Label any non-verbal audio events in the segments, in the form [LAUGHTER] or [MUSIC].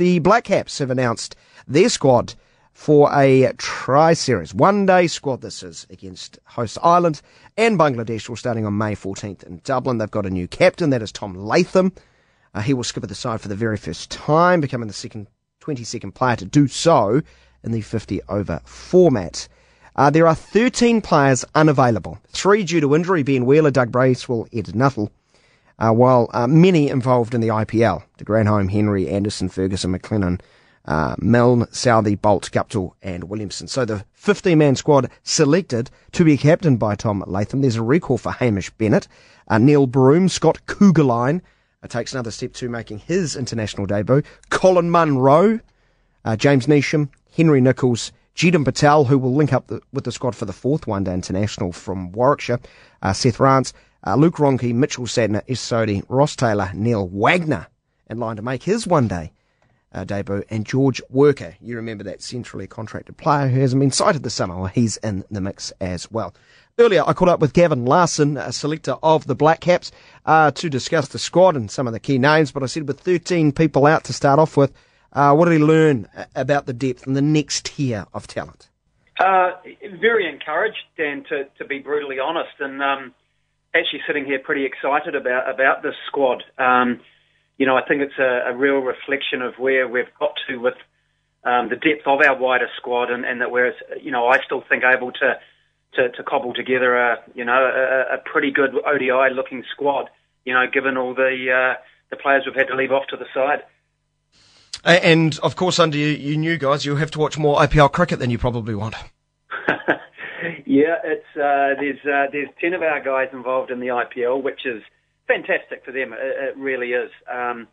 the Black Caps have announced their squad for a tri series. One day squad this is against host Ireland and Bangladesh, will starting on May 14th in Dublin. They've got a new captain, that is Tom Latham. Uh, he will skip at the side for the very first time, becoming the second 22nd player to do so in the 50 over format. Uh, there are 13 players unavailable, three due to injury, Ben Wheeler, Doug Bracewell, Ed Nuttall, uh, while uh, many involved in the IPL, de Grandhomme, Henry, Anderson, Ferguson, McClenaghan, uh, Milne, Southee, Boult, Guptill and Williamson. So the 15-man squad selected to be captained by Tom Latham. There's a recall for Hamish Bennett, uh, Neil Broom, Scott Kuggeleijn, uh, takes another step to making his international debut. Colin Munro, uh, James Neesham, Henry Nicholls, Jeetan Patel, who will link up the, with the squad for the fourth one day international from Warwickshire, uh, Seth Rance, uh, Luke Ronchi, Mitchell Santner, Ish Sodhi, Ross Taylor, Neil Wagner, in line to make his one day uh, debut, and George Worker. You remember that centrally contracted player who hasn't been sighted this summer. Well, he's in the mix as well. Earlier, I caught up with Gavin Larsen, a selector of the Black Caps, uh, to discuss the squad and some of the key names. But I said with 13 people out to start off with, uh, what did he learn about the depth and the next tier of talent? Uh, very encouraged, Dan, to, to be brutally honest, and um, actually sitting here pretty excited about about this squad. Um, you know, I think it's a, a, real reflection of where we've got to with um, the depth of our wider squad, and, and that we're, you know, I still think able to to, to cobble together a you know a, a pretty good ODI looking squad. You know, given all the uh, the players we've had to leave off to the side. And of course, under you, you new guys, you'll have to watch more IPL cricket than you probably want. [LAUGHS] yeah, it's uh, there's uh, there's ten of our guys involved in the IPL, which is fantastic for them. It, it really is. Um,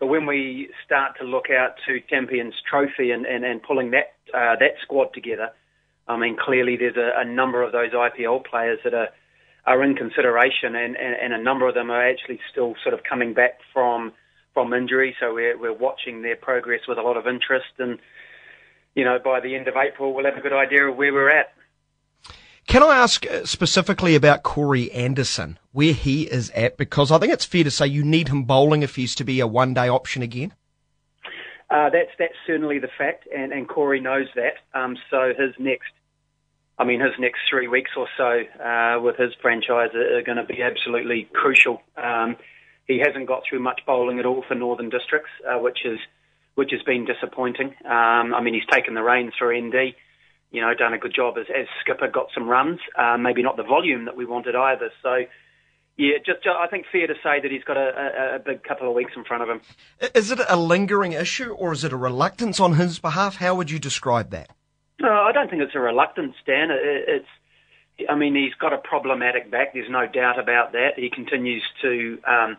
but when we start to look out to Champions Trophy and, and, and pulling that uh, that squad together, I mean, clearly there's a, a number of those IPL players that are are in consideration, and, and, and a number of them are actually still sort of coming back from from injury. So we're we're watching their progress with a lot of interest, and you know, by the end of April, we'll have a good idea of where we're at. Can I ask uh, specifically about Corey Anderson, where he is at? Because I think it's fair to say you need him bowling if he's to be a one day option again. Uh, that's that's certainly the fact, and, and Corey knows that. Um, so his next, I mean, his next three weeks or so uh, with his franchise are, are going to be absolutely crucial. Um, he hasn't got through much bowling at all for Northern Districts, uh, which is which has been disappointing. Um, I mean, he's taken the reins for ND, you know, done a good job as, as skipper, got some runs, uh, maybe not the volume that we wanted either. So yeah, just, just, I think fair to say that he's got a, a, a, big couple of weeks in front of him. Is it a lingering issue or is it a reluctance on his behalf? How would you describe that? No, I don't think it's a reluctance, Dan. It, it's, I mean, he's got a problematic back. There's no doubt about that. He continues to um,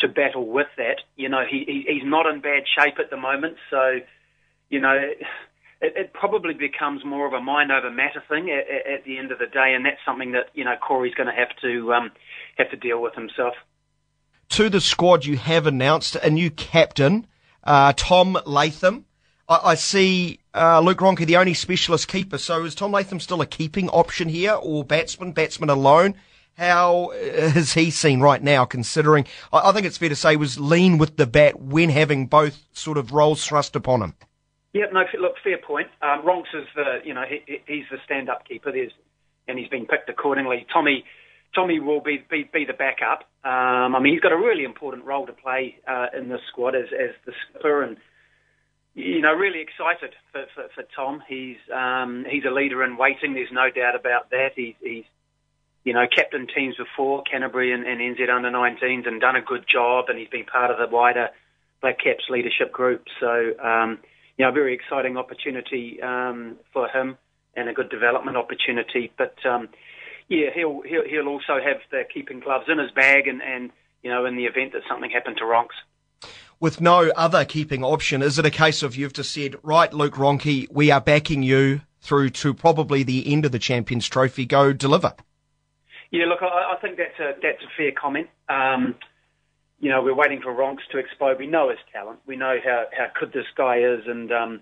to battle with that. You know, he, he he's not in bad shape at the moment, so you know it, it probably becomes more of a mind over matter thing at, at, the end of the day, and that's something that you know Corey's going to have to um, have to deal with himself. To the squad, you have announced a new captain, uh, Tom Latham. I, I see uh, Luke Ronchi, the only specialist keeper. So is Tom Latham still a keeping option here, or batsman, batsman alone? How [LAUGHS] has he seen right now, considering I, I think it's fair to say was lean with the bat when having both sort of roles thrust upon him? Yeah, no, look, fair point. Um, Ronks is the, you know, he, he's the stand-up keeper. There's, and he's been picked accordingly. Tommy, Tommy will be be, be the backup. Um, I mean, he's got a really important role to play uh, in this squad as as the skipper, and you know, really excited for for, for Tom. He's um, he's a leader in waiting. There's no doubt about that. He's he's you know, captain teams before Canterbury and, and NZ under 19s and done a good job, and he's been part of the wider Black Caps leadership group. So. Um, you know, a very exciting opportunity um, for him and a good development opportunity. But um, yeah, he'll, he'll he'll also have the keeping gloves in his bag, and, and you know, in the event that something happened to Ronks. With no other keeping option, is it a case of you've just said, right, Luke Ronchi, we are backing you through to probably the end of the Champions Trophy. Go deliver. Yeah, look, I, I think that's a that's a fair comment. Um, you know, we're waiting for Ronks to explode. We know his talent. We know how, how good this guy is, and um,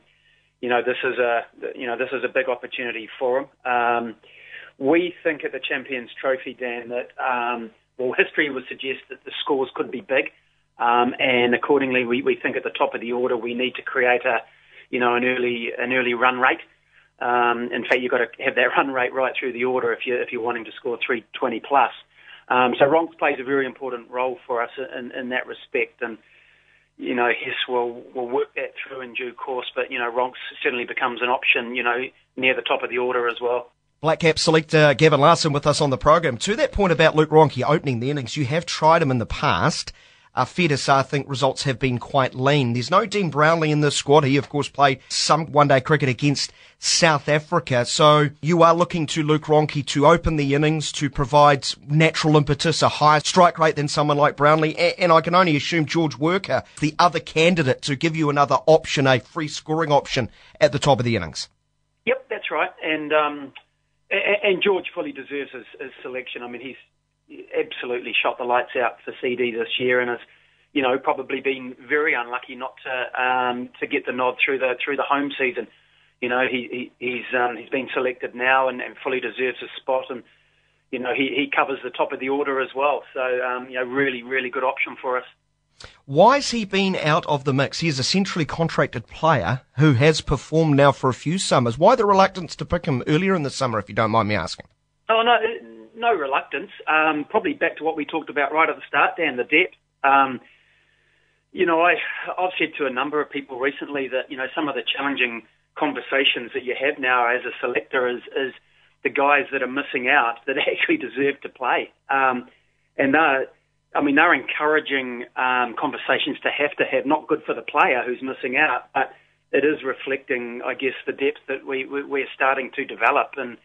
you know, this is a you know this is a big opportunity for him. Um, we think at the Champions Trophy, Dan, that um, well, history would suggest that the scores could be big. Um, and accordingly, we, we think at the top of the order we need to create a, you know, an early an early run rate. Um, in fact, you've got to have that [LAUGHS] run rate right through the order if you're if you're wanting to score 320 plus. Um, so Ronks plays a very important role for us in, in that respect, and you know Hess will will work that through in due course. But you know Ronks certainly becomes an option, you know, near the top of the order as well. Black Cap selector Gavin Larsen with us on the program. To that point about Luke Ronchi opening the innings, you have tried him in the past. Uh, fair to say, I think results have been quite lean. There's no Dean Brownlee in this squad. He, of course, played some one-day cricket against South Africa. So you are looking to Luke Ronchi to open the innings, to provide natural impetus, a higher strike rate than someone like Brownlee. And I can only assume George Worker, the other candidate, to give you another option, a free scoring option at the top of the innings. Yep, that's right. And, um, and George fully deserves his, his selection. I mean, he's absolutely shot the lights out for CD this year and has, you know, probably been very unlucky not to um, to get the nod through the through the home season. You know, he, he he's um, he's been selected now and, and fully deserves his spot and. You know, he, he covers the top of the order as well. So, um, you know, really, really good option for us. Why has he been out of the mix? He is a centrally contracted player who has performed now for a few summers. Why the reluctance to pick him earlier in the summer, if you don't mind me asking? Oh, no, no reluctance. Um, probably back to what we talked about right at the start, Dan, the depth. Um, you know, I, I've said to a number of people recently that, you know, some of the challenging conversations that you have now as a selector is, is the guys that are missing out that [LAUGHS] actually deserve to play. Um, and they're, I mean, they're encouraging um, conversations to have to have, not good for the player who's missing out, but it is reflecting, I guess, the depth that we, we, we're starting to develop. And,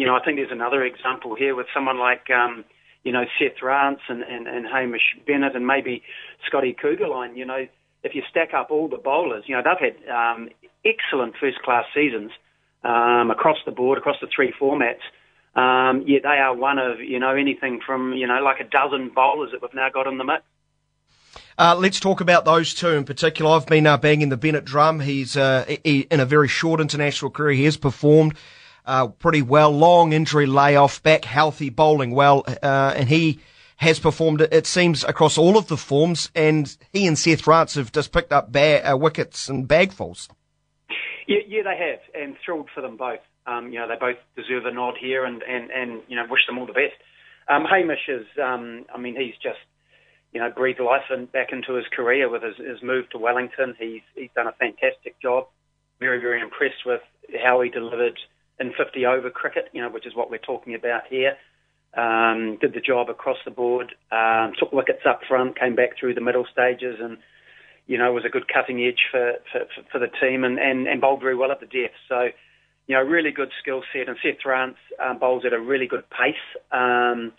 you know, I think there's another example here with someone like, um, you know, Seth Rance and, and, and Hamish Bennett and maybe Scotty Kuggeleijn. You know, if you stack up all the bowlers, you know, they've had um, excellent first class seasons um, across the board, across the three formats. Um, they are one of, you know, anything from, you know, like a dozen bowlers that we've now got in the mix. Uh, let's talk about those two in particular. I've been uh, banging the Bennett drum. He's uh, he, in a very short international career. He has performed uh, pretty well. Long injury layoff, back healthy, bowling well, uh, and he has performed, it seems, across all of the forms. And he and Seth Rance have just picked up ba- uh, wickets and bagfuls. Yeah, yeah, they have, and thrilled for them both. Um, you know, they both deserve a nod here, and and and you know, wish them all the best. Um, Hamish is, um, I mean, he's just you know breathed life in, back into his career with his, his move to Wellington. He's he's done a fantastic job. Very very impressed with how he delivered in 50 over cricket, you know, which is what we're talking about here. Um, did the job across the board, um, took wickets up front, came back through the middle stages, and you know was a good cutting edge for for, for the team, and, and, and bowled very well at the death. So, you know, really good skill set, and Seth Rance um, bowls at a really good pace. Um,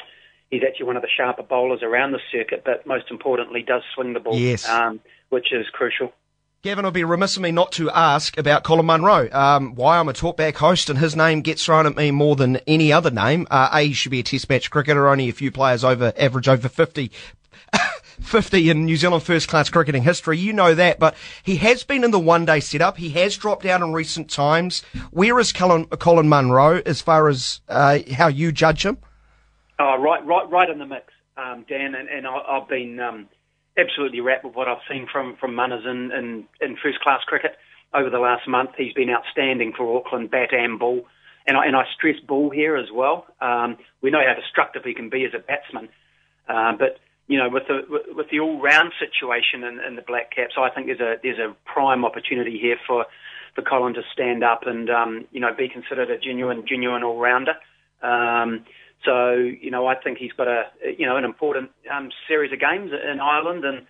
he's actually one of the sharper bowlers around the circuit, but most importantly, does swing the ball, yes. um, which is crucial. Gavin, would be remiss of me not to ask about Colin Munro. Um, why I'm a talkback host and his name gets thrown at me more than any other name. Uh, a, he should be a test match cricketer, only a few players over, average over 50. [LAUGHS] 50 in New Zealand first class cricketing history. You know that, but he has been in the one day setup. He has dropped out in recent times. Where is Colin, Colin Munro as far as uh, how you judge him? Oh, right, right, right in the mix, um, Dan. And, and I, have been um, absolutely wrapped with what I've seen from from Munners in, in, in first class cricket over the last month. He's been outstanding for Auckland, bat and ball. And I, and I stress ball here as well. Um, we know how destructive he can be as a batsman, uh, but you know, with the with the all-round situation in, in the Black Caps, I think there's a there's a prime opportunity here for for Colin to stand up and um, you know be considered a genuine genuine all-rounder. Um, so, you know, I think he's got a, you know, an important um, series of games in Ireland, and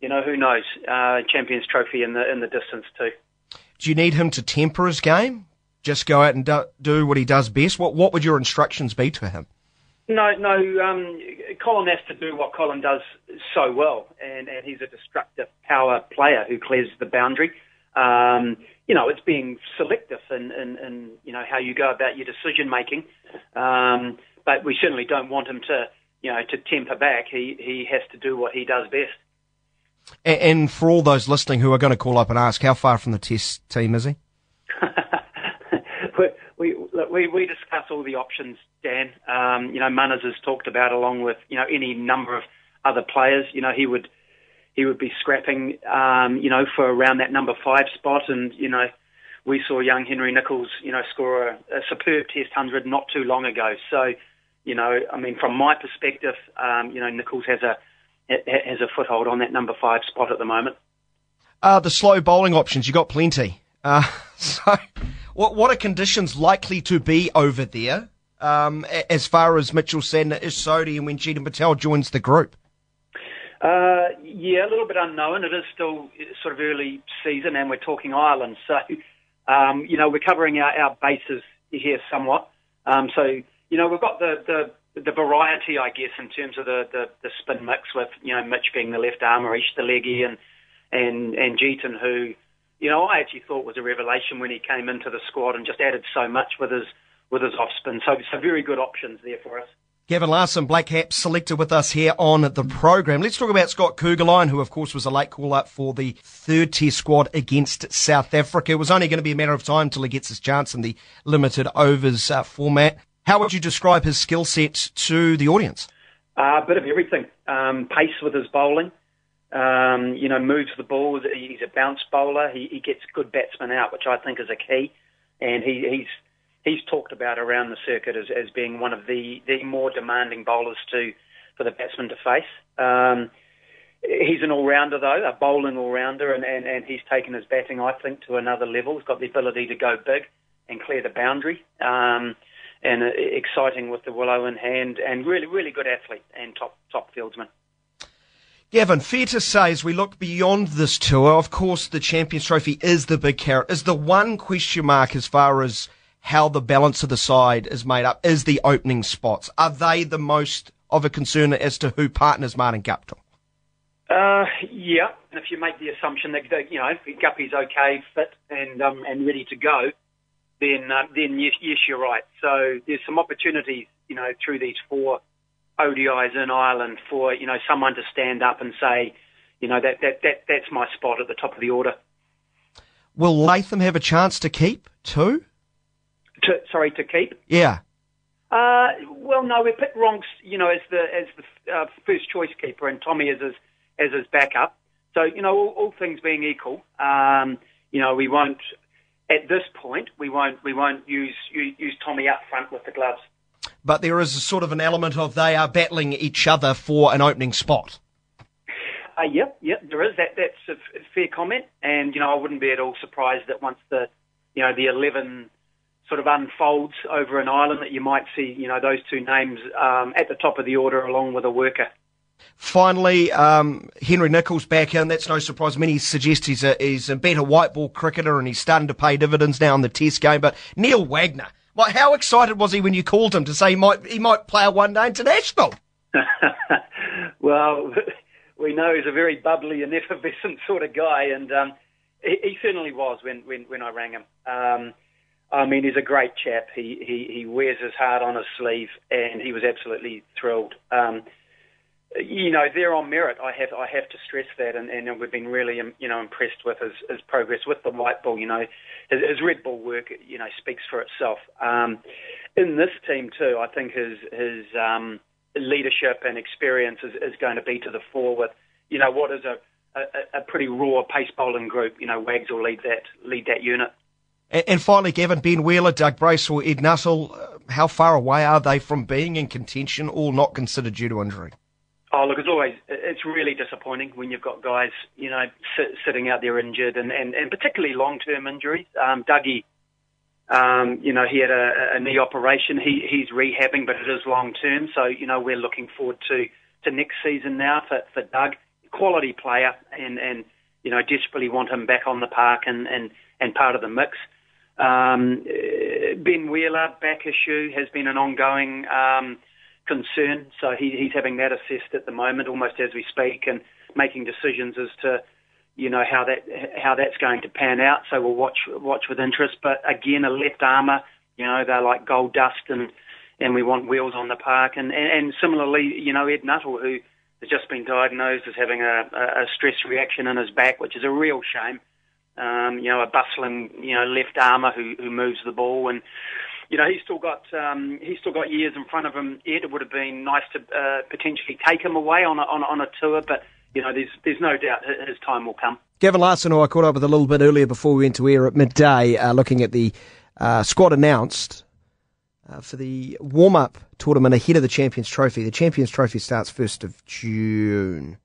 you know, who knows, uh, Champions Trophy in the in the distance too. Do you need him to temper his game? Just go out and do, do what he does best. What what would your instructions be to him? No, no. Um, Colin has to do what Colin does so well, and, and he's a destructive power player who clears the boundary. Um, you know, it's being selective in, in, in, you know how you go about your decision making. Um, but we certainly don't want him to, you know, to temper back. He he has to do what he does best. And, and for all those listening who are going to call up and ask, how far from the Test team is he? [LAUGHS] we, we we discuss all the options, Dan. Um, you know, Munners has talked about along with you know any number of other players. You know, he would he would be scrapping, um, you know, for around that number five spot. And you know, we saw young Henry Nicholls, you know, score a, a superb Test hundred not too long ago. So, you know, I mean, from my perspective, um, you know, Nicholls has a has a foothold on that number five spot at the moment. Uh, the slow bowling options, you got plenty. Uh, [LAUGHS] so, what what are conditions likely to be over there? Um, as far as Mitchell Santner is Sodhi and when Jeetan Patel joins the group? Uh, yeah, a little bit unknown. It is still sort of early season, and we're talking Ireland, so um, you know we're covering our, our bases here somewhat. Um, so you know we've got the, the the variety, I guess, in terms of the, the, the spin mix with you know Mitch being the left armer, Ish the leggy, and and and Jeetan, who you know I actually thought was a revelation when he came into the squad and just added so much with his with his off spin. So so very good options there for us. Gavin Larsen, Black Caps selected with us here on the program. Let's talk about Scott Kuggeleijn, who of course was a late call up for the third test squad against South Africa. It was only going to be a matter of time till he gets his chance in the limited overs uh, format. How would you describe his skill set to the audience? Uh, a bit of everything. Um, pace with his bowling. Um, you know, moves the ball. He's a bounce bowler. He, he gets good batsmen out, which I think is a key. And he, he's he's talked about around the circuit as, as being one of the, the more demanding bowlers to for the batsman to face. Um, he's an all-rounder though, a bowling all-rounder, and, and, and he's taken his batting, I think, to another level. He's got the ability to go big and clear the boundary, um, and uh, exciting with the willow in hand, and really, really good athlete and top top fieldsman. Gavin, fair to say, as we look beyond this tour, of course, the Champions Trophy is the big carrot, is the one question mark as far as how the balance of the side is made up is the opening spots. Are they the most of a concern as to who partners Martin Guptill? Uh, yeah, and if you make the assumption that, that you know Guppy's okay, fit, and um, and ready to go, then uh, then yes, yes, you're right. So there's some opportunities, you know, through these four ODIs in Ireland for you know someone to stand up and say, you know, that that that that's my spot at the top of the order. Will Latham have a chance to keep too? To, sorry, to keep? Yeah. Uh, well, no, we picked Ronks, you know, as the as the uh, first choice keeper, and Tommy as his as his backup. So, you know, all, all things being equal, um, you know, we won't at this point we won't we won't use use Tommy up front with the gloves. But there is a sort of an element of they are battling each other for an opening spot. Uh, yep, yep, there is that. That's a fair comment, and you know, I wouldn't be at all surprised that once the you know the eleven sort of unfolds over an island that you might see, you know, those two names um, at the top of the order along with a worker. Finally, um, Henry Nicholls back in. That's no surprise. Many suggest he's a, he's a better white ball cricketer and he's starting to pay dividends now in the Test game. But Neil Wagner, well, how excited was he when you called him to say he might he might play a one day international? [LAUGHS] well, we know he's a very bubbly and effervescent sort of guy, and um, he, he, certainly was when, when, when I rang him. Um, I mean, he's a great chap. He, he, he wears his heart on his sleeve, and he was absolutely thrilled. Um, you know, they're on merit. I have I have to stress that, and, and we've been really um, you know impressed with his, his progress with the white ball. You know, his, his red ball work you know speaks for itself. Um, in this team too, I think his his um, leadership and experience is, is going to be to the fore with you know what is a, a, a pretty raw pace bowling group. You know, Wags will lead that lead that unit. And, finally, Gavin, Ben Wheeler, Doug Bracewell, Ed Nuttall, uh, how far away are they from being in contention, all not considered due to injury? Oh, look, it's always, it's really disappointing when you've got guys, you know, sit, sitting out there injured and, and, and particularly long-term injuries. Um, Dougie, um, you know, he had a, a knee operation. He, he's rehabbing, but it is long-term. So, you know, we're looking forward to, to next season now for, for Doug. Quality player and, and, you know, desperately want him back on the park and, and, and part of the mix. Um, ben Wheeler back issue has been an ongoing um, concern, so he, he's having that assessed at the moment, almost as we speak, and making decisions as to you know how that how that's going to pan out. So we'll watch watch with interest. But again, a left armer, you know, they're like gold dust, and and we want wheels on the park. And and, and similarly, you know, Ed Nuttall, who has just been diagnosed as having a, a stress reaction in his back, which is a real shame um, you know, a bustling, you know, left armer who, who moves the ball, and you know, he's still got um, he's still got years in front of him. It would have been nice to uh, potentially take him away on a, on, a, on a tour, but you know, there's there's no doubt his time will come. Gavin Larsen, who I caught up with a little bit earlier before we went to air at midday, uh, looking at the uh, squad announced uh, for the warm up tournament ahead of the Champions Trophy. The Champions Trophy starts 1st of June.